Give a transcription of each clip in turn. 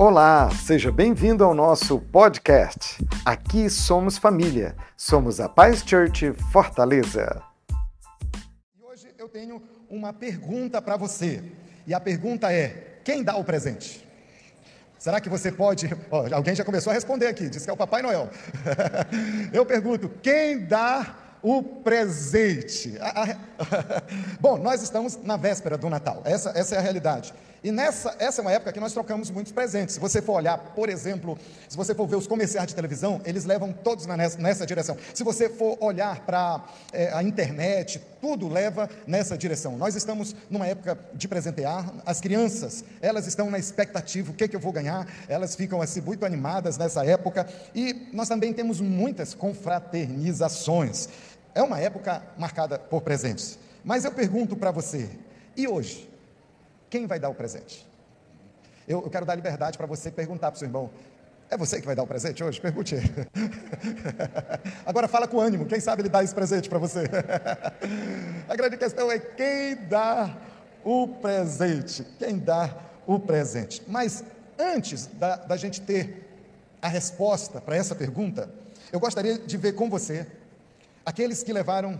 Olá, seja bem-vindo ao nosso podcast. Aqui somos família, somos a Paz Church Fortaleza. Hoje eu tenho uma pergunta para você. E a pergunta é: quem dá o presente? Será que você pode. Oh, alguém já começou a responder aqui, disse que é o Papai Noel. eu pergunto: quem dá o presente? Bom, nós estamos na véspera do Natal, essa, essa é a realidade. E nessa, essa é uma época que nós trocamos muitos presentes. Se você for olhar, por exemplo, se você for ver os comerciais de televisão, eles levam todos nessa, nessa direção. Se você for olhar para é, a internet, tudo leva nessa direção. Nós estamos numa época de presentear. As crianças, elas estão na expectativa, o que, que eu vou ganhar? Elas ficam assim muito animadas nessa época. E nós também temos muitas confraternizações. É uma época marcada por presentes. Mas eu pergunto para você, e hoje? Quem vai dar o presente? Eu, eu quero dar liberdade para você perguntar para o seu irmão: é você que vai dar o presente hoje? Pergunte. Agora fala com ânimo, quem sabe ele dá esse presente para você? A grande questão é quem dá o presente. Quem dá o presente. Mas antes da, da gente ter a resposta para essa pergunta, eu gostaria de ver com você aqueles que levaram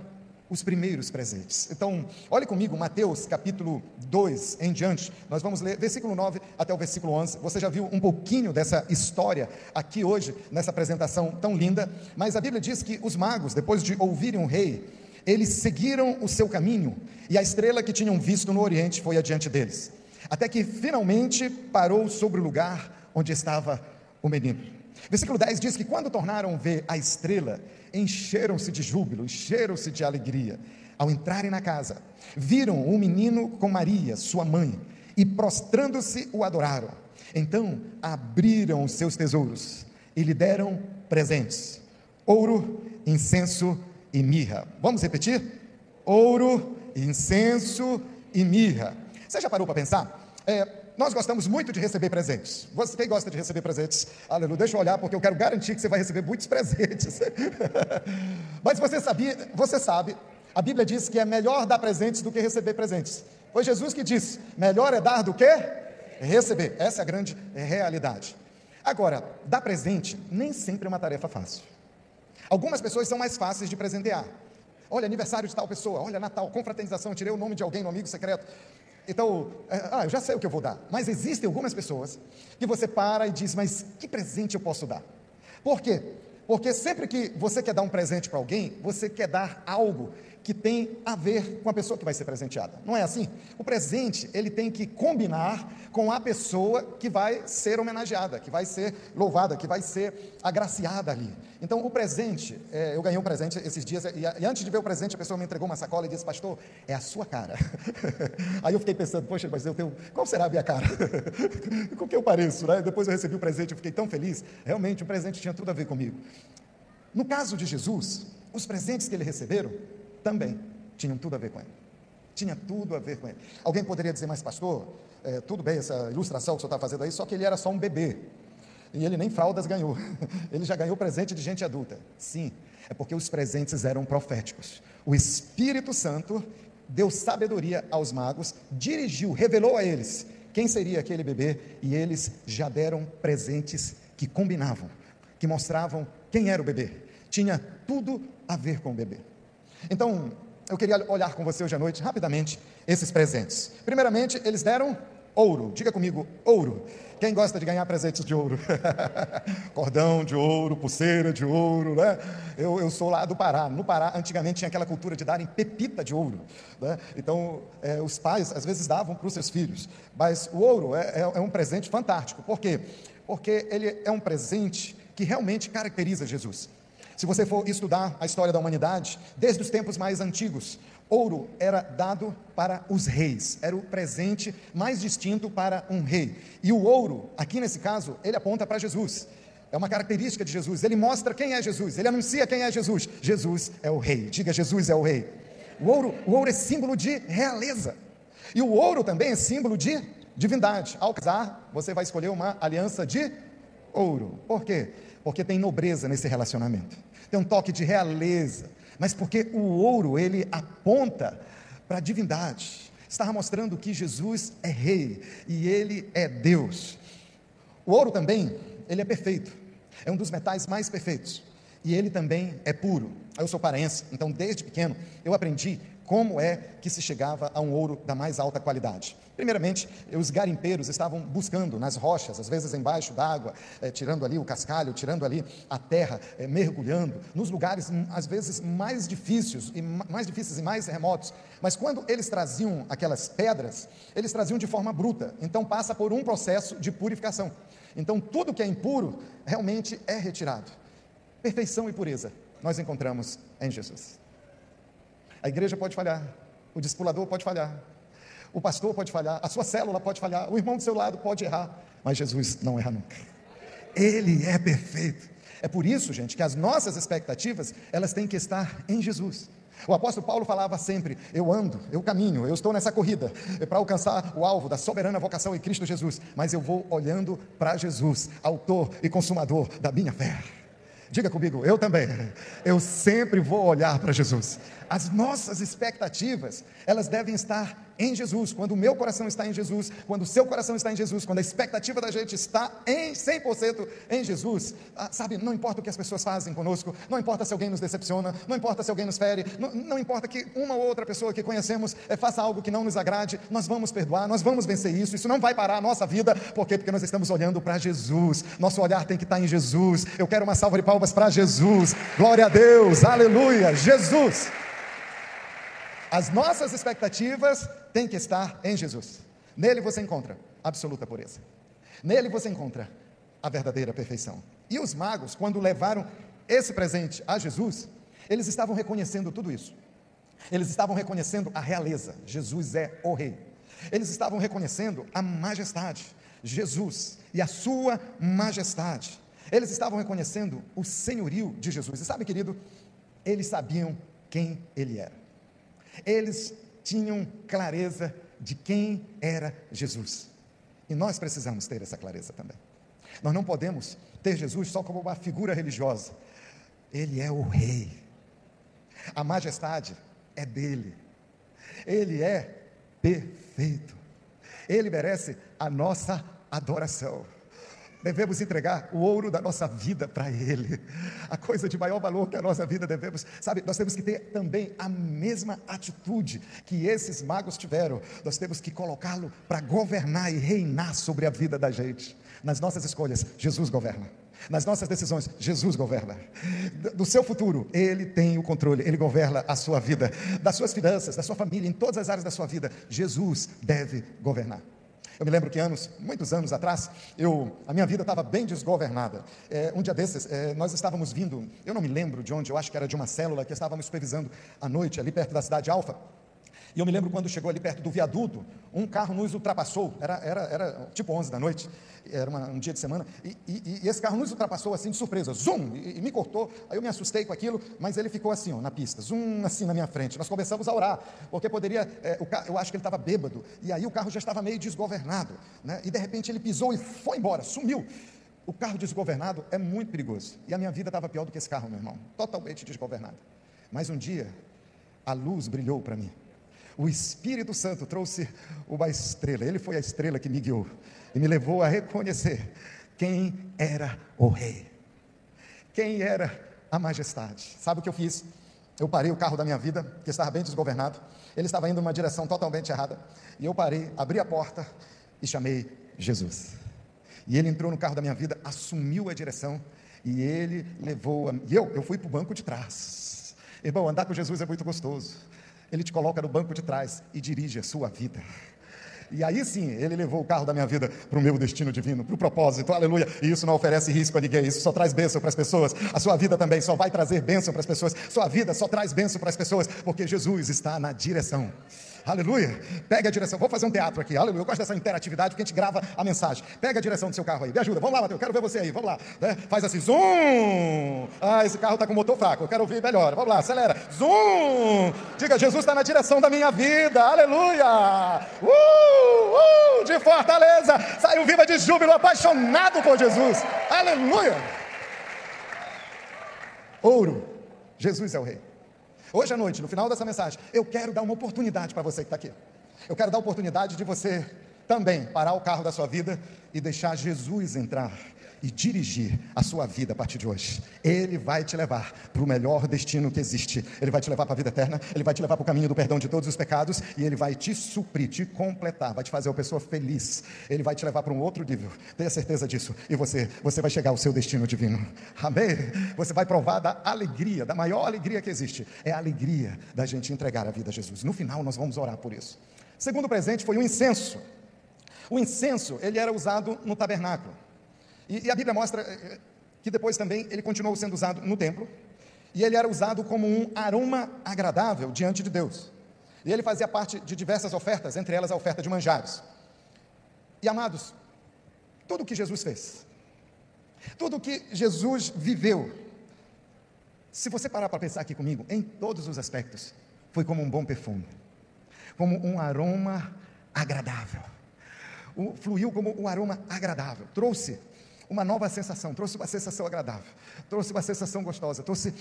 os primeiros presentes. Então, olhe comigo, Mateus capítulo 2 em diante, nós vamos ler versículo 9 até o versículo 11. Você já viu um pouquinho dessa história aqui hoje, nessa apresentação tão linda, mas a Bíblia diz que os magos, depois de ouvirem o rei, eles seguiram o seu caminho e a estrela que tinham visto no Oriente foi adiante deles, até que finalmente parou sobre o lugar onde estava o menino. Versículo 10 diz que quando tornaram ver a estrela, encheram-se de júbilo, encheram-se de alegria. Ao entrarem na casa, viram um menino com Maria, sua mãe, e prostrando-se o adoraram. Então abriram os seus tesouros e lhe deram presentes: ouro, incenso e mirra. Vamos repetir? Ouro, incenso e mirra. Você já parou para pensar? É, nós gostamos muito de receber presentes. Você quem gosta de receber presentes? Aleluia. Deixa eu olhar, porque eu quero garantir que você vai receber muitos presentes. Mas você sabia, você sabe, a Bíblia diz que é melhor dar presentes do que receber presentes. Foi Jesus que disse: melhor é dar do que receber. Essa é a grande realidade. Agora, dar presente nem sempre é uma tarefa fácil. Algumas pessoas são mais fáceis de presentear. Olha, aniversário de tal pessoa, olha, Natal, confraternização, tirei o nome de alguém no amigo secreto. Então, é, ah, eu já sei o que eu vou dar. Mas existem algumas pessoas que você para e diz, mas que presente eu posso dar? Por quê? Porque sempre que você quer dar um presente para alguém, você quer dar algo que tem a ver com a pessoa que vai ser presenteada. Não é assim? O presente, ele tem que combinar com a pessoa que vai ser homenageada, que vai ser louvada, que vai ser agraciada ali. Então, o presente, é, eu ganhei um presente esses dias, e, e, antes de ver o presente, a pessoa me entregou uma sacola e disse, pastor, é a sua cara. Aí eu fiquei pensando, poxa, mas eu tenho, qual será a minha cara? com que eu pareço, né? Depois eu recebi o presente, eu fiquei tão feliz. Realmente, o presente tinha tudo a ver comigo. No caso de Jesus, os presentes que ele receberam, também tinham tudo a ver com ele. Tinha tudo a ver com ele. Alguém poderia dizer, mas pastor, é, tudo bem essa ilustração que o senhor está fazendo aí, só que ele era só um bebê. E ele nem fraldas ganhou. Ele já ganhou presente de gente adulta. Sim, é porque os presentes eram proféticos. O Espírito Santo deu sabedoria aos magos, dirigiu, revelou a eles quem seria aquele bebê, e eles já deram presentes que combinavam, que mostravam quem era o bebê. Tinha tudo a ver com o bebê. Então, eu queria olhar com você hoje à noite, rapidamente, esses presentes. Primeiramente, eles deram ouro. Diga comigo, ouro. Quem gosta de ganhar presentes de ouro? Cordão de ouro, pulseira de ouro, né? Eu, eu, sou lá do Pará. No Pará, antigamente, tinha aquela cultura de darem pepita de ouro. Né? Então, é, os pais, às vezes, davam para os seus filhos. Mas o ouro é, é, é um presente fantástico. Por quê? Porque ele é um presente que realmente caracteriza Jesus. Se você for estudar a história da humanidade, desde os tempos mais antigos, ouro era dado para os reis, era o presente mais distinto para um rei. E o ouro, aqui nesse caso, ele aponta para Jesus. É uma característica de Jesus, ele mostra quem é Jesus, ele anuncia quem é Jesus. Jesus é o rei, diga Jesus é o rei. O ouro, o ouro é símbolo de realeza. E o ouro também é símbolo de divindade. Ao casar, você vai escolher uma aliança de ouro. Por quê? Porque tem nobreza nesse relacionamento tem um toque de realeza, mas porque o ouro ele aponta para a divindade. Estava mostrando que Jesus é rei e ele é Deus. O ouro também, ele é perfeito. É um dos metais mais perfeitos. E ele também é puro. Eu sou paraense, então desde pequeno eu aprendi como é que se chegava a um ouro da mais alta qualidade. Primeiramente, os garimpeiros estavam buscando nas rochas, às vezes embaixo d'água, eh, tirando ali o cascalho, tirando ali a terra, eh, mergulhando, nos lugares hum, às vezes mais difíceis e mais difíceis e mais remotos. Mas quando eles traziam aquelas pedras, eles traziam de forma bruta. Então passa por um processo de purificação. Então tudo que é impuro realmente é retirado. Perfeição e pureza nós encontramos em Jesus. A igreja pode falhar, o discipulador pode falhar, o pastor pode falhar, a sua célula pode falhar, o irmão do seu lado pode errar, mas Jesus não erra nunca. Ele é perfeito. É por isso, gente, que as nossas expectativas, elas têm que estar em Jesus. O apóstolo Paulo falava sempre: Eu ando, eu caminho, eu estou nessa corrida para alcançar o alvo da soberana vocação em Cristo Jesus, mas eu vou olhando para Jesus, autor e consumador da minha fé. Diga comigo, eu também. Eu sempre vou olhar para Jesus. As nossas expectativas, elas devem estar em Jesus. Quando o meu coração está em Jesus, quando o seu coração está em Jesus, quando a expectativa da gente está em 100% em Jesus, ah, sabe, não importa o que as pessoas fazem conosco, não importa se alguém nos decepciona, não importa se alguém nos fere, não, não importa que uma ou outra pessoa que conhecemos é, faça algo que não nos agrade, nós vamos perdoar, nós vamos vencer isso, isso não vai parar a nossa vida, por quê? Porque nós estamos olhando para Jesus, nosso olhar tem que estar em Jesus. Eu quero uma salva de palmas para Jesus, glória a Deus, aleluia, Jesus. As nossas expectativas têm que estar em Jesus. Nele você encontra absoluta pureza. Nele você encontra a verdadeira perfeição. E os magos, quando levaram esse presente a Jesus, eles estavam reconhecendo tudo isso. Eles estavam reconhecendo a realeza. Jesus é o rei. Eles estavam reconhecendo a majestade. Jesus e a sua majestade. Eles estavam reconhecendo o senhorio de Jesus. E sabe, querido, eles sabiam quem ele era. Eles tinham clareza de quem era Jesus. E nós precisamos ter essa clareza também. Nós não podemos ter Jesus só como uma figura religiosa. Ele é o Rei. A majestade é dele. Ele é perfeito. Ele merece a nossa adoração. Devemos entregar o ouro da nossa vida para Ele. A coisa de maior valor que a nossa vida devemos, sabe, nós temos que ter também a mesma atitude que esses magos tiveram. Nós temos que colocá-lo para governar e reinar sobre a vida da gente. Nas nossas escolhas, Jesus governa. Nas nossas decisões, Jesus governa. Do seu futuro, Ele tem o controle, Ele governa a sua vida, das suas finanças, da sua família, em todas as áreas da sua vida. Jesus deve governar. Eu me lembro que anos, muitos anos atrás, eu, a minha vida estava bem desgovernada. É, um dia desses, é, nós estávamos vindo, eu não me lembro de onde, eu acho que era de uma célula que estávamos supervisando à noite, ali perto da cidade Alfa. E eu me lembro quando chegou ali perto do viaduto, um carro nos ultrapassou, era, era, era tipo 11 da noite, era uma, um dia de semana, e, e, e, esse carro nos ultrapassou assim de surpresa, zoom, e, e, me cortou, aí eu me assustei com aquilo, mas ele ficou assim, ó, na pista, zoom, assim na minha frente. Nós começamos a orar, porque poderia, é, eu acho que ele estava bêbado, e aí o carro já estava meio desgovernado, né? e de repente ele pisou e foi embora, sumiu. O carro desgovernado é muito perigoso, e a minha vida estava pior do que esse carro, meu irmão, totalmente desgovernado. Mas um dia, a luz brilhou para mim o Espírito Santo trouxe uma estrela, ele foi a estrela que me guiou e me levou a reconhecer quem era o rei, quem era a majestade. Sabe o que eu fiz? Eu parei o carro da minha vida, que estava bem desgovernado, ele estava indo em uma direção totalmente errada, e eu parei, abri a porta e chamei Jesus. E ele entrou no carro da minha vida, assumiu a direção, e ele levou, a... e eu, eu fui para o banco de trás. Irmão, andar com Jesus é muito gostoso. Ele te coloca no banco de trás e dirige a sua vida. E aí sim, ele levou o carro da minha vida para o meu destino divino, para o propósito, aleluia. E isso não oferece risco a ninguém, isso só traz bênção para as pessoas. A sua vida também só vai trazer bênção para as pessoas. Sua vida só traz bênção para as pessoas, porque Jesus está na direção. Aleluia. Pega a direção. Vou fazer um teatro aqui. Aleluia. Eu gosto dessa interatividade porque a gente grava a mensagem. Pega a direção do seu carro aí. Me ajuda. Vamos lá, Mateus. Quero ver você aí. Vamos lá. Né? Faz assim. Zoom. Ah, esse carro está com motor fraco. Eu quero ouvir melhor. Vamos lá. Acelera. Zoom. Diga, Jesus está na direção da minha vida. Aleluia. Uh, uh, de Fortaleza. Saiu viva de júbilo, apaixonado por Jesus. Aleluia. Ouro. Jesus é o rei. Hoje à noite, no final dessa mensagem, eu quero dar uma oportunidade para você que está aqui. Eu quero dar a oportunidade de você também parar o carro da sua vida e deixar Jesus entrar e dirigir a sua vida a partir de hoje. Ele vai te levar para o melhor destino que existe. Ele vai te levar para a vida eterna, ele vai te levar para o caminho do perdão de todos os pecados e ele vai te suprir, te completar, vai te fazer uma pessoa feliz. Ele vai te levar para um outro nível. Tenha certeza disso. E você, você vai chegar ao seu destino divino. Amém? Você vai provar da alegria, da maior alegria que existe. É a alegria da gente entregar a vida a Jesus. No final nós vamos orar por isso. Segundo presente foi o incenso. O incenso, ele era usado no tabernáculo. E, e a Bíblia mostra eh, eh, que depois também ele continuou sendo usado no templo, e ele era usado como um aroma agradável diante de Deus. E ele fazia parte de diversas ofertas, entre elas a oferta de manjares. E amados, tudo o que Jesus fez, tudo o que Jesus viveu, se você parar para pensar aqui comigo, em todos os aspectos, foi como um bom perfume, como um aroma agradável. O, fluiu como um aroma agradável, trouxe uma nova sensação, trouxe uma sensação agradável, trouxe uma sensação gostosa, trouxe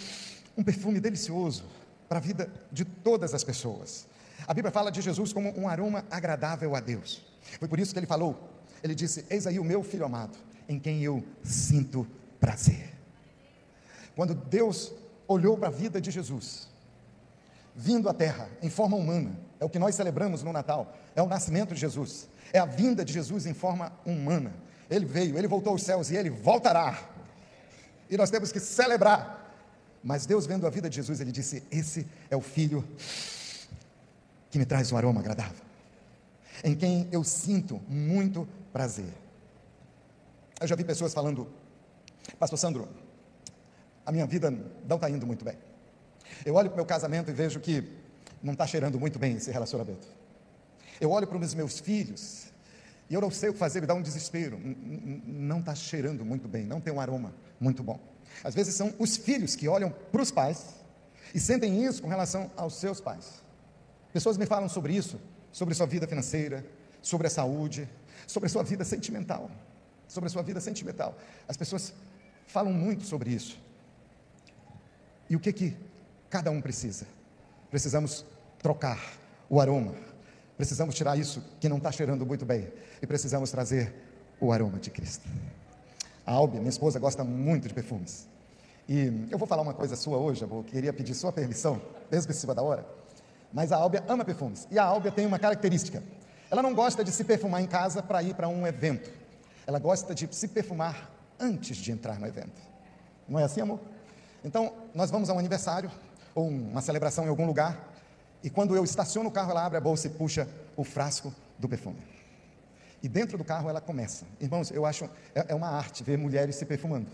um perfume delicioso para a vida de todas as pessoas. A Bíblia fala de Jesus como um aroma agradável a Deus. Foi por isso que ele falou, ele disse: Eis aí o meu filho amado, em quem eu sinto prazer. Quando Deus olhou para a vida de Jesus, vindo à terra em forma humana, é o que nós celebramos no Natal, é o nascimento de Jesus, é a vinda de Jesus em forma humana. Ele veio, ele voltou aos céus e ele voltará. E nós temos que celebrar. Mas Deus, vendo a vida de Jesus, ele disse: Esse é o filho que me traz um aroma agradável, em quem eu sinto muito prazer. Eu já vi pessoas falando, Pastor Sandro, a minha vida não está indo muito bem. Eu olho para o meu casamento e vejo que não está cheirando muito bem esse relacionamento. Eu olho para os meus filhos e eu não sei o que fazer, me dá um desespero. Não está cheirando muito bem, não tem um aroma muito bom. Às vezes são os filhos que olham para os pais e sentem isso com relação aos seus pais. Pessoas me falam sobre isso, sobre sua vida financeira, sobre a saúde, sobre a sua vida sentimental. Sobre a sua vida sentimental. As pessoas falam muito sobre isso. E o que que cada um precisa? Precisamos trocar o aroma Precisamos tirar isso que não está cheirando muito bem e precisamos trazer o aroma de Cristo. A Albi, minha esposa, gosta muito de perfumes. E eu vou falar uma coisa sua hoje, eu queria pedir sua permissão, mesmo em cima da hora. Mas a Álbia ama perfumes. E a Álbia tem uma característica. Ela não gosta de se perfumar em casa para ir para um evento. Ela gosta de se perfumar antes de entrar no evento. Não é assim, amor? Então, nós vamos a um aniversário ou uma celebração em algum lugar e quando eu estaciono o carro, ela abre a bolsa e puxa o frasco do perfume. E dentro do carro ela começa. Irmãos, eu acho é, é uma arte ver mulheres se perfumando.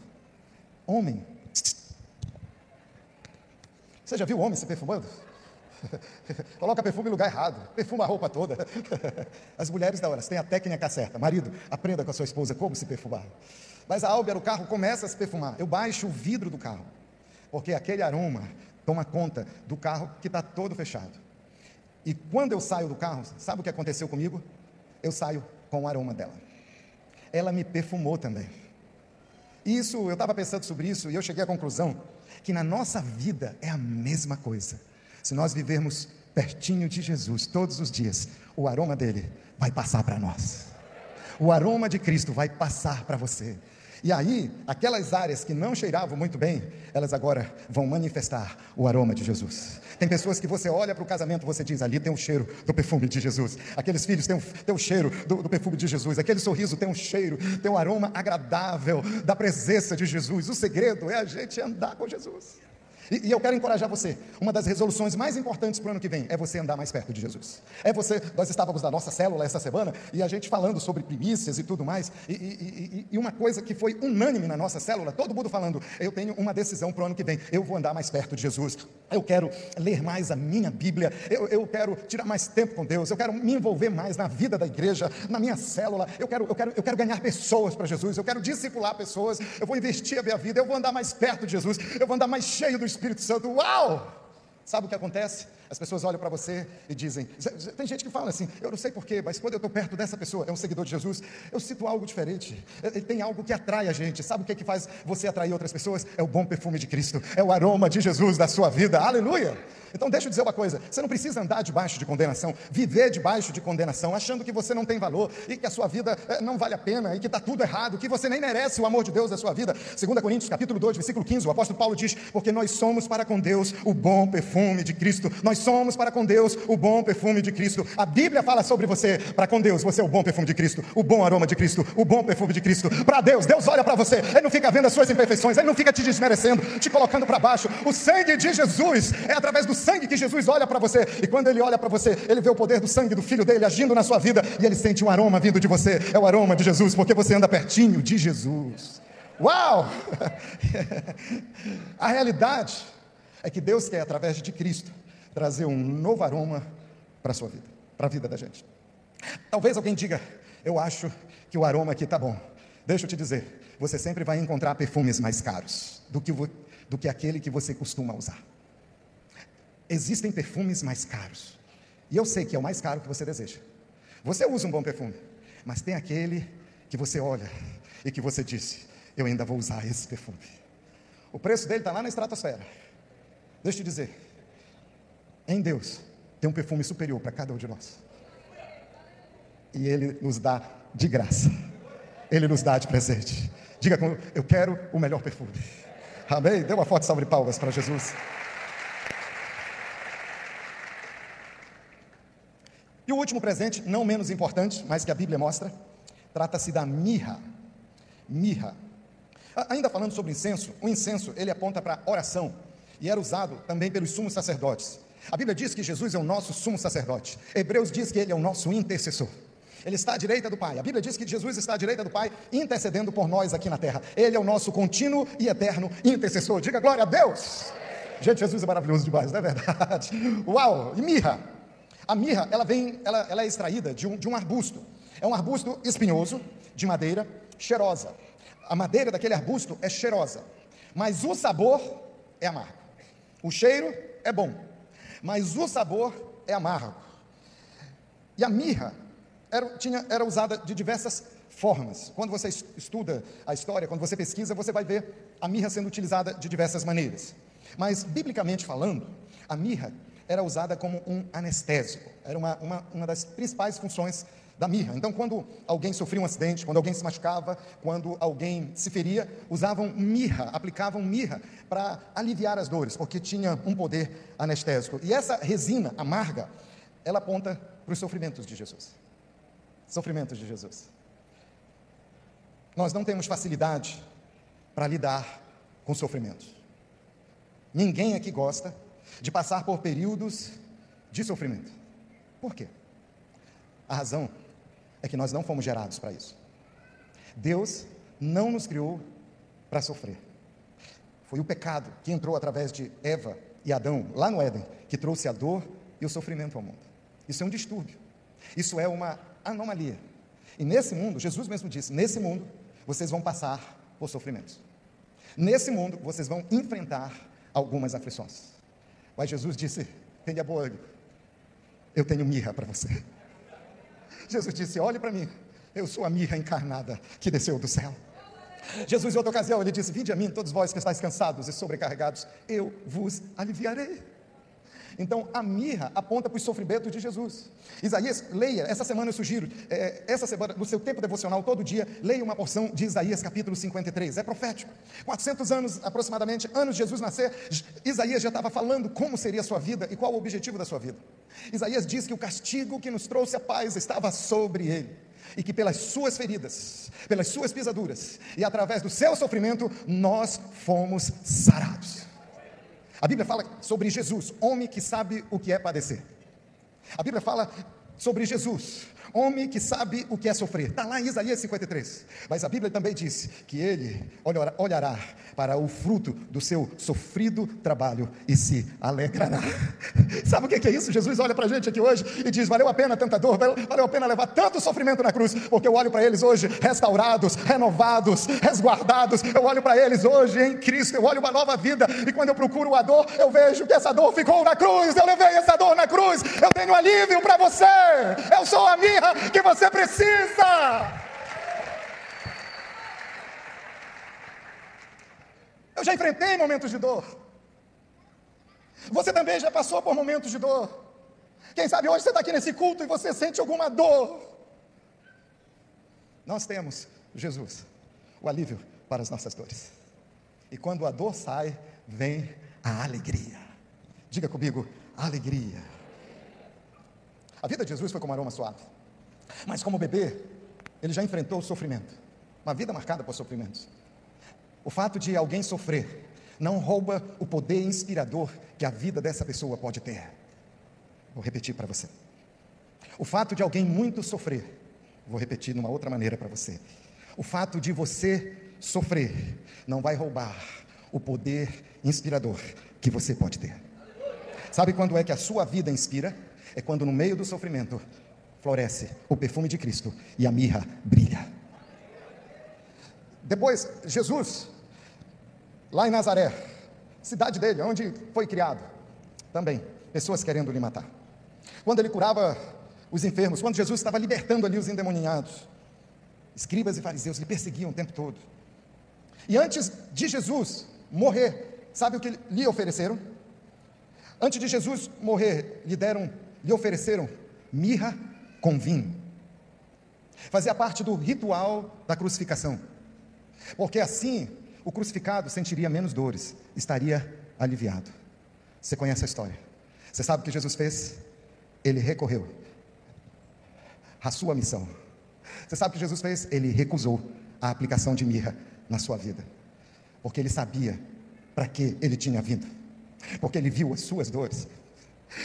Homem. Você já viu homem se perfumando? Coloca perfume em lugar errado, perfuma a roupa toda. As mulheres da hora, têm a técnica certa. Marido, aprenda com a sua esposa como se perfumar. Mas a Álvia, o carro começa a se perfumar. Eu baixo o vidro do carro, porque aquele aroma toma conta do carro que está todo fechado. E quando eu saio do carro, sabe o que aconteceu comigo? Eu saio com o aroma dela. Ela me perfumou também. Isso, eu estava pensando sobre isso e eu cheguei à conclusão que na nossa vida é a mesma coisa. Se nós vivermos pertinho de Jesus todos os dias, o aroma dele vai passar para nós. O aroma de Cristo vai passar para você. E aí, aquelas áreas que não cheiravam muito bem, elas agora vão manifestar o aroma de Jesus. Tem pessoas que você olha para o casamento, você diz: ali tem o um cheiro do perfume de Jesus. Aqueles filhos têm o um, cheiro do, do, perfume de Jesus. Aquele sorriso tem um cheiro, tem um aroma agradável da presença de Jesus. O segredo é a gente andar com Jesus. E, e, eu quero encorajar você. Uma das resoluções mais importantes para o ano que vem é você andar mais perto de Jesus. É você. Nós estávamos na nossa célula essa semana e a gente falando sobre primícias e tudo mais. E, e, e, uma coisa que foi unânime na nossa célula, todo mundo falando: eu tenho uma decisão para o ano que vem. Eu vou andar mais perto de Jesus. Eu quero ler mais a minha Bíblia. Eu, eu quero tirar mais tempo com Deus. Eu quero me envolver mais na vida da igreja, na minha célula. Eu quero, eu quero, eu quero ganhar pessoas para Jesus. Eu quero discipular pessoas. Eu vou investir a minha vida. Eu vou andar mais perto de Jesus. Eu vou andar mais cheio do Espírito Santo. Uau! Sabe o que acontece? As pessoas olham para você e dizem. Tem gente que fala assim, eu não sei porquê, mas quando eu estou perto dessa pessoa, é um seguidor de Jesus, eu sinto algo diferente. Ele tem algo que atrai a gente. Sabe o que, é que faz você atrair outras pessoas? É o bom perfume de Cristo, é o aroma de Jesus da sua vida. Aleluia! Então deixa eu dizer uma coisa: você não precisa andar debaixo de condenação, viver debaixo de condenação, achando que você não tem valor e que a sua vida eh, não vale a pena e que está tudo errado, que você nem merece o amor de Deus da sua vida. 2 Coríntios capítulo 2, versículo 15, o apóstolo Paulo diz: Porque nós somos para com Deus o bom perfume de Cristo. Nós somos para com Deus o bom perfume de Cristo. A Bíblia fala sobre você, para com Deus, você é o bom perfume de Cristo, o bom aroma de Cristo, o bom perfume de Cristo. Para Deus, Deus olha para você, Ele não fica vendo as suas imperfeições, Ele não fica te desmerecendo, te colocando para baixo. O sangue de Jesus é através do sangue que Jesus olha para você, e quando ele olha para você, ele vê o poder do sangue do filho dele agindo na sua vida, e ele sente um aroma vindo de você, é o aroma de Jesus, porque você anda pertinho de Jesus. Uau! A realidade é que Deus quer, através de Cristo, trazer um novo aroma para a sua vida, para a vida da gente. Talvez alguém diga, eu acho que o aroma aqui está bom. Deixa eu te dizer, você sempre vai encontrar perfumes mais caros do que, do que aquele que você costuma usar. Existem perfumes mais caros. E eu sei que é o mais caro que você deseja. Você usa um bom perfume, mas tem aquele que você olha e que você disse: Eu ainda vou usar esse perfume. O preço dele está lá na estratosfera. Deixa eu te dizer: em Deus tem um perfume superior para cada um de nós. E Ele nos dá de graça. Ele nos dá de presente. Diga como eu quero o melhor perfume. Amém? Dê uma forte salva de palmas para Jesus. E o último presente, não menos importante, mas que a Bíblia mostra, trata-se da mirra. Mirra. Ainda falando sobre incenso, o incenso ele aponta para oração e era usado também pelos sumos sacerdotes. A Bíblia diz que Jesus é o nosso sumo sacerdote. Hebreus diz que ele é o nosso intercessor. Ele está à direita do Pai. A Bíblia diz que Jesus está à direita do Pai, intercedendo por nós aqui na terra. Ele é o nosso contínuo e eterno intercessor. Diga glória a Deus. Gente, Jesus é maravilhoso demais, não é verdade? Uau! E mirra. A mirra, ela vem, ela, ela é extraída de um, de um arbusto. É um arbusto espinhoso, de madeira, cheirosa. A madeira daquele arbusto é cheirosa, mas o sabor é amargo. O cheiro é bom, mas o sabor é amargo. E a mirra era, tinha, era usada de diversas formas. Quando você estuda a história, quando você pesquisa, você vai ver a mirra sendo utilizada de diversas maneiras. Mas, biblicamente falando, a mirra era usada como um anestésico, era uma, uma, uma das principais funções da mirra. Então, quando alguém sofria um acidente, quando alguém se machucava, quando alguém se feria, usavam mirra, aplicavam mirra para aliviar as dores, porque tinha um poder anestésico. E essa resina amarga, ela aponta para os sofrimentos de Jesus. Sofrimentos de Jesus. Nós não temos facilidade para lidar com sofrimentos. Ninguém aqui gosta de passar por períodos de sofrimento. Por quê? A razão é que nós não fomos gerados para isso. Deus não nos criou para sofrer. Foi o pecado que entrou através de Eva e Adão, lá no Éden, que trouxe a dor e o sofrimento ao mundo. Isso é um distúrbio. Isso é uma anomalia. E nesse mundo, Jesus mesmo disse: nesse mundo, vocês vão passar por sofrimentos. Nesse mundo, vocês vão enfrentar algumas aflições. Mas Jesus disse: tenha boa eu tenho mirra para você. Jesus disse: olhe para mim, eu sou a mirra encarnada que desceu do céu. Jesus, em outra ocasião, ele disse: Vinde a mim, todos vós que estáis cansados e sobrecarregados, eu vos aliviarei. Então, a mirra aponta para o sofrimento de Jesus. Isaías, leia, essa semana eu sugiro, é, essa semana, no seu tempo devocional, todo dia, leia uma porção de Isaías capítulo 53, é profético. 400 anos aproximadamente, anos de Jesus nascer, Isaías já estava falando como seria a sua vida e qual o objetivo da sua vida. Isaías diz que o castigo que nos trouxe a paz estava sobre ele e que pelas suas feridas, pelas suas pisaduras e através do seu sofrimento, nós fomos sarados. A Bíblia fala sobre Jesus, homem que sabe o que é padecer. A Bíblia fala sobre Jesus, homem que sabe o que é sofrer. Está lá em Isaías 53. Mas a Bíblia também diz que ele olhará para o fruto do seu sofrido trabalho e se alegrará. Sabe o que é isso? Jesus olha para a gente aqui hoje e diz: valeu a pena tanta dor, valeu a pena levar tanto sofrimento na cruz, porque eu olho para eles hoje restaurados, renovados, resguardados. Eu olho para eles hoje em Cristo, eu olho uma nova vida e quando eu procuro a dor, eu vejo que essa dor ficou na cruz. Eu levei essa dor na cruz, eu tenho alívio para você. Eu sou a que você precisa. Eu já enfrentei momentos de dor. Você também já passou por momentos de dor. Quem sabe hoje você está aqui nesse culto e você sente alguma dor. Nós temos Jesus, o alívio para as nossas dores. E quando a dor sai, vem a alegria. Diga comigo, alegria. A vida de Jesus foi como aroma suave. Mas como bebê, ele já enfrentou o sofrimento. Uma vida marcada por sofrimentos. O fato de alguém sofrer não rouba o poder inspirador que a vida dessa pessoa pode ter. Vou repetir para você. O fato de alguém muito sofrer, vou repetir de uma outra maneira para você. O fato de você sofrer não vai roubar o poder inspirador que você pode ter. Sabe quando é que a sua vida inspira? É quando no meio do sofrimento floresce o perfume de Cristo e a mirra brilha. Depois, Jesus, lá em Nazaré, cidade dele, onde foi criado, também, pessoas querendo lhe matar. Quando ele curava os enfermos, quando Jesus estava libertando ali os endemoniados, escribas e fariseus lhe perseguiam o tempo todo. E antes de Jesus morrer, sabe o que lhe ofereceram? Antes de Jesus morrer, lhe deram, lhe ofereceram mirra com vinho. Fazia parte do ritual da crucificação. Porque assim o crucificado sentiria menos dores, estaria aliviado. Você conhece a história. Você sabe o que Jesus fez? Ele recorreu à sua missão. Você sabe o que Jesus fez? Ele recusou a aplicação de mirra na sua vida. Porque ele sabia para que ele tinha vindo. Porque ele viu as suas dores.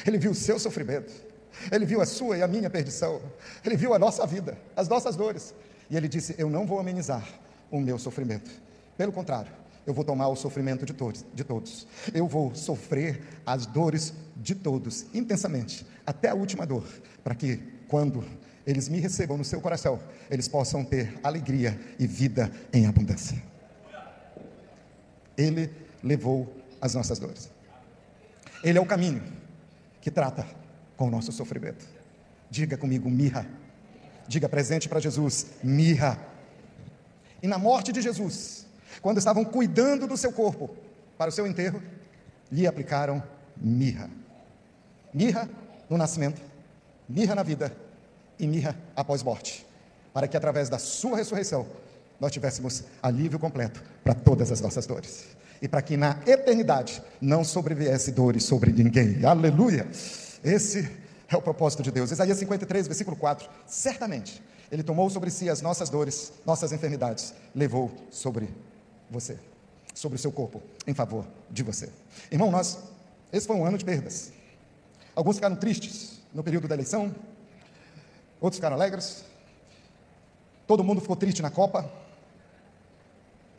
Ele viu o seu sofrimento. Ele viu a sua e a minha perdição. Ele viu a nossa vida, as nossas dores. E ele disse: Eu não vou amenizar o meu sofrimento. Pelo contrário, eu vou tomar o sofrimento de todos, de todos. Eu vou sofrer as dores de todos intensamente, até a última dor, para que quando eles me recebam no seu coração, eles possam ter alegria e vida em abundância. Ele levou as nossas dores. Ele é o caminho que trata com o nosso sofrimento. Diga comigo, mirra. Diga presente para Jesus, mirra. E na morte de Jesus, quando estavam cuidando do seu corpo para o seu enterro, lhe aplicaram mirra. Mirra no nascimento, mirra na vida e mirra após morte, para que através da sua ressurreição nós tivéssemos alívio completo para todas as nossas dores. E para que na eternidade não sobreviesse dores sobre ninguém. Aleluia! Esse é o propósito de Deus. Isaías 53, versículo 4. Certamente, Ele tomou sobre si as nossas dores, nossas enfermidades, levou sobre você, sobre o seu corpo, em favor de você. Irmão, nós, esse foi um ano de perdas. Alguns ficaram tristes no período da eleição, outros ficaram alegres. Todo mundo ficou triste na Copa.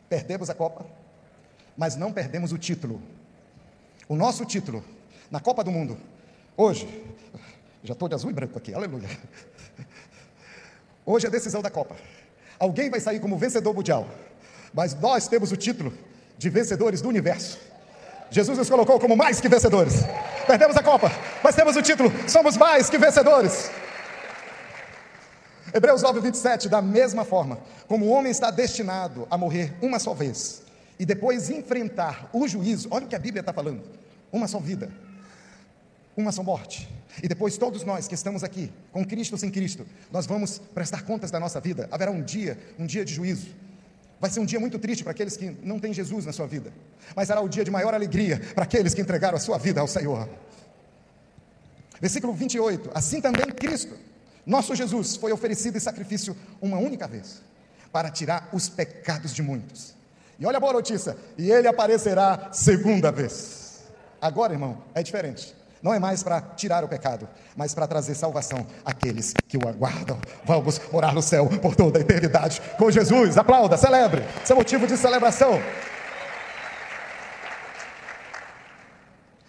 Perdemos a Copa, mas não perdemos o título. O nosso título na Copa do Mundo Hoje, já estou de azul e branco aqui, aleluia. Hoje é a decisão da Copa. Alguém vai sair como vencedor mundial, mas nós temos o título de vencedores do universo. Jesus nos colocou como mais que vencedores. Perdemos a Copa, mas temos o título, somos mais que vencedores. Hebreus 9, 27, da mesma forma, como o homem está destinado a morrer uma só vez e depois enfrentar o juízo, olha o que a Bíblia está falando: uma só vida uma só morte. E depois todos nós que estamos aqui, com Cristo ou sem Cristo, nós vamos prestar contas da nossa vida. Haverá um dia, um dia de juízo. Vai ser um dia muito triste para aqueles que não têm Jesus na sua vida, mas será o dia de maior alegria para aqueles que entregaram a sua vida ao Senhor. Versículo 28. Assim também Cristo, nosso Jesus, foi oferecido em sacrifício uma única vez, para tirar os pecados de muitos. E olha a boa notícia: e ele aparecerá segunda vez. Agora, irmão, é diferente. Não é mais para tirar o pecado, mas para trazer salvação àqueles que o aguardam. Vamos morar no céu por toda a eternidade com Jesus. Aplauda, celebre. Isso é motivo de celebração.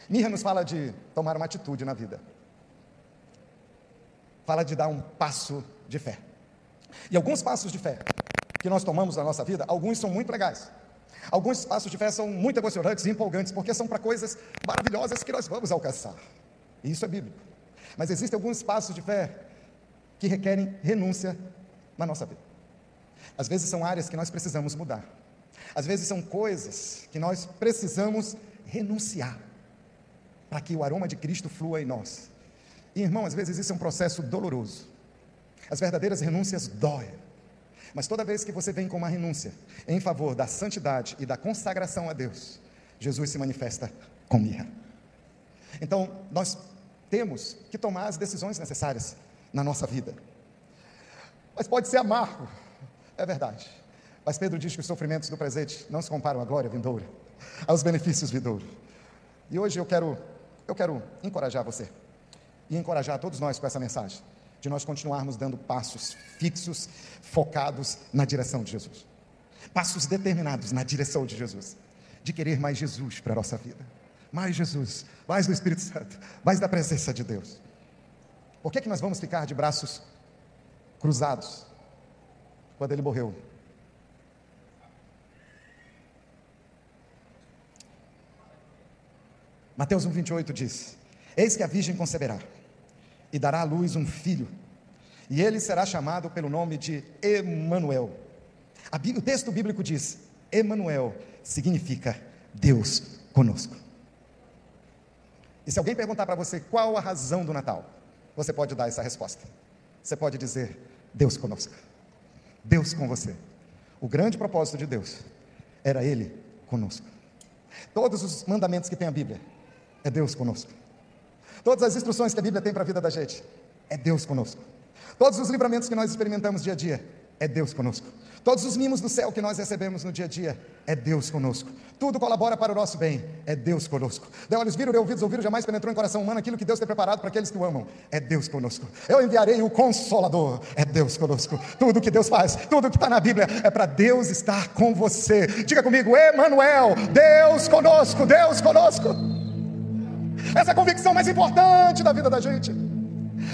Mirra nos fala de tomar uma atitude na vida. Fala de dar um passo de fé. E alguns passos de fé que nós tomamos na nossa vida, alguns são muito legais. Alguns passos de fé são muito emocionantes e empolgantes, porque são para coisas maravilhosas que nós vamos alcançar. E isso é bíblico. Mas existem alguns passos de fé que requerem renúncia na nossa vida. Às vezes são áreas que nós precisamos mudar. Às vezes são coisas que nós precisamos renunciar para que o aroma de Cristo flua em nós. E irmão, às vezes isso é um processo doloroso. As verdadeiras renúncias doem. Mas toda vez que você vem com uma renúncia em favor da santidade e da consagração a Deus, Jesus se manifesta com mirra. Então, nós temos que tomar as decisões necessárias na nossa vida. Mas pode ser amargo, é verdade. Mas Pedro diz que os sofrimentos do presente não se comparam à glória vindoura, aos benefícios vindouros. E hoje eu quero, eu quero encorajar você e encorajar todos nós com essa mensagem de nós continuarmos dando passos fixos, focados na direção de Jesus. Passos determinados na direção de Jesus. De querer mais Jesus para a nossa vida. Mais Jesus, mais do Espírito Santo, mais da presença de Deus. Por que, que nós vamos ficar de braços cruzados quando ele morreu? Mateus 1,28 diz: Eis que a virgem conceberá e dará à luz um filho, e ele será chamado pelo nome de Emanuel. O texto bíblico diz: Emanuel significa Deus conosco. E se alguém perguntar para você qual a razão do Natal, você pode dar essa resposta. Você pode dizer: Deus conosco. Deus com você. O grande propósito de Deus era Ele conosco. Todos os mandamentos que tem a Bíblia é Deus conosco. Todas as instruções que a Bíblia tem para a vida da gente, é Deus conosco. Todos os livramentos que nós experimentamos dia a dia, é Deus conosco. Todos os mimos do céu que nós recebemos no dia a dia, é Deus conosco. Tudo colabora para o nosso bem, é Deus conosco. De olhos viram, de ouvidos ouviram, jamais penetrou em coração humano aquilo que Deus tem preparado para aqueles que o amam, é Deus conosco. Eu enviarei o Consolador, é Deus conosco. Tudo que Deus faz, tudo que está na Bíblia, é para Deus estar com você. Diga comigo, Emanuel, Deus conosco, Deus conosco. Essa é a convicção mais importante da vida da gente.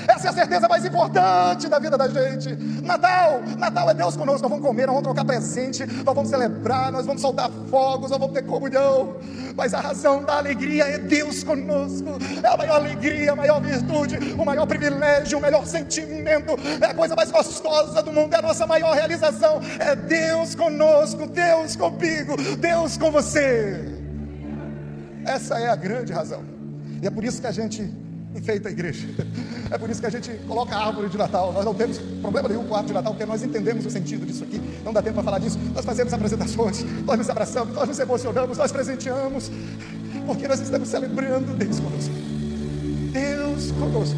Essa é a certeza mais importante da vida da gente. Natal, Natal é Deus conosco. Nós vamos comer, nós vamos trocar presente, nós vamos celebrar, nós vamos soltar fogos, nós vamos ter comunhão. Mas a razão da alegria é Deus conosco. É a maior alegria, a maior virtude, o maior privilégio, o melhor sentimento. É a coisa mais gostosa do mundo, é a nossa maior realização. É Deus conosco, Deus comigo, Deus com você. Essa é a grande razão. E é por isso que a gente enfeita a igreja. É por isso que a gente coloca a árvore de Natal. Nós não temos problema nenhum com a árvore de Natal, porque nós entendemos o sentido disso aqui. Não dá tempo para falar disso. Nós fazemos apresentações, nós nos abraçamos, nós nos emocionamos, nós presenteamos, porque nós estamos celebrando Deus conosco. Deus conosco.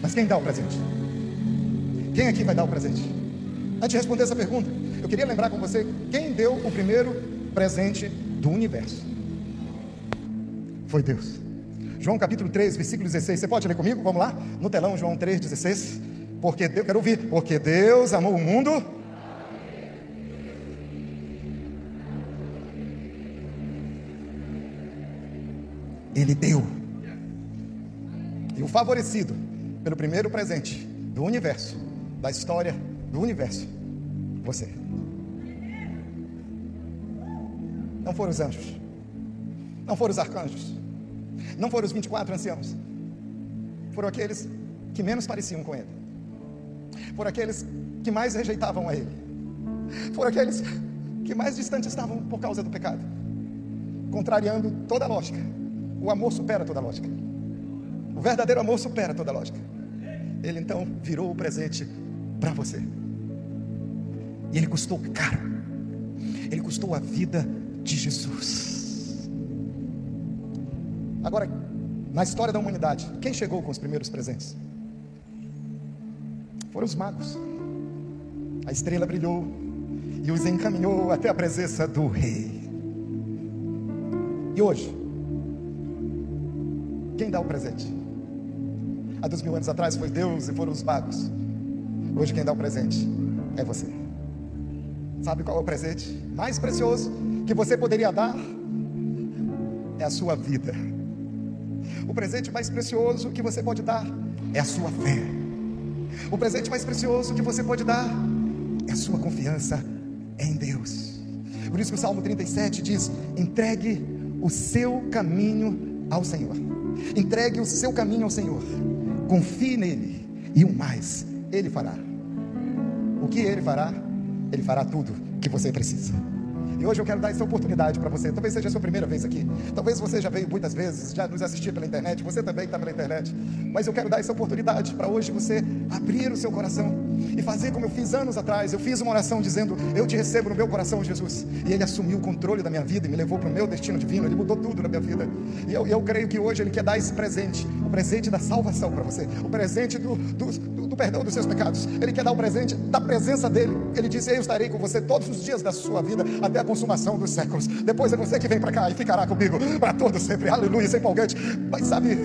Mas quem dá o presente? Quem aqui vai dar o presente? Antes de responder essa pergunta, eu queria lembrar com você quem deu o primeiro presente do universo. Foi Deus. João capítulo 3, versículo 16. Você pode ler comigo? Vamos lá? No telão, João 3, 16. Porque Deus, quero ouvir. Porque Deus amou o mundo. Ele deu. E o favorecido pelo primeiro presente do universo, da história do universo, você. Não foram os anjos. Não foram os arcanjos. Não foram os 24 anciãos. Foram aqueles que menos pareciam com ele. Foram aqueles que mais rejeitavam a ele. Foram aqueles que mais distantes estavam por causa do pecado. Contrariando toda a lógica. O amor supera toda a lógica. O verdadeiro amor supera toda a lógica. Ele então virou o presente para você. E ele custou caro. Ele custou a vida de Jesus. Agora, na história da humanidade, quem chegou com os primeiros presentes? Foram os magos. A estrela brilhou e os encaminhou até a presença do rei. E hoje, quem dá o presente? Há dois mil anos atrás foi Deus e foram os magos. Hoje quem dá o presente é você. Sabe qual é o presente mais precioso que você poderia dar? É a sua vida. O presente mais precioso que você pode dar é a sua fé. O presente mais precioso que você pode dar é a sua confiança em Deus. Por isso que o Salmo 37 diz: entregue o seu caminho ao Senhor. Entregue o seu caminho ao Senhor. Confie nele e o mais ele fará. O que ele fará? Ele fará tudo que você precisa. E hoje eu quero dar essa oportunidade para você. Talvez seja a sua primeira vez aqui. Talvez você já veio muitas vezes, já nos assistiu pela internet. Você também está pela internet. Mas eu quero dar essa oportunidade para hoje você abrir o seu coração e fazer como eu fiz anos atrás. Eu fiz uma oração dizendo: Eu te recebo no meu coração, Jesus. E Ele assumiu o controle da minha vida e me levou para o meu destino divino. Ele mudou tudo na minha vida. E eu, eu creio que hoje Ele quer dar esse presente o presente da salvação para você, o presente do, do, do, do perdão dos seus pecados. Ele quer dar o presente da presença dele. Ele disse: Eu estarei com você todos os dias da sua vida até a consumação dos séculos. Depois é você que vem para cá e ficará comigo para todos sempre. Aleluia, sem empolgante. Mas sabe,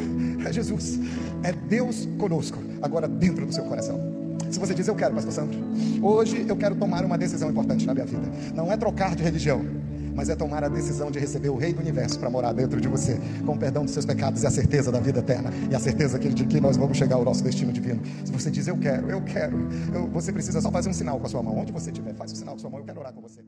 é Jesus, é Deus conosco, agora dentro do seu coração. Se você diz, eu quero, Pastor Sandro, hoje eu quero tomar uma decisão importante na minha vida. Não é trocar de religião, mas é tomar a decisão de receber o Rei do Universo para morar dentro de você, com o perdão dos seus pecados e a certeza da vida eterna, e a certeza de que nós vamos chegar ao nosso destino divino. Se você diz, eu quero, eu quero, eu, você precisa só fazer um sinal com a sua mão. Onde você estiver, faz o sinal com a sua mão, eu quero orar com você.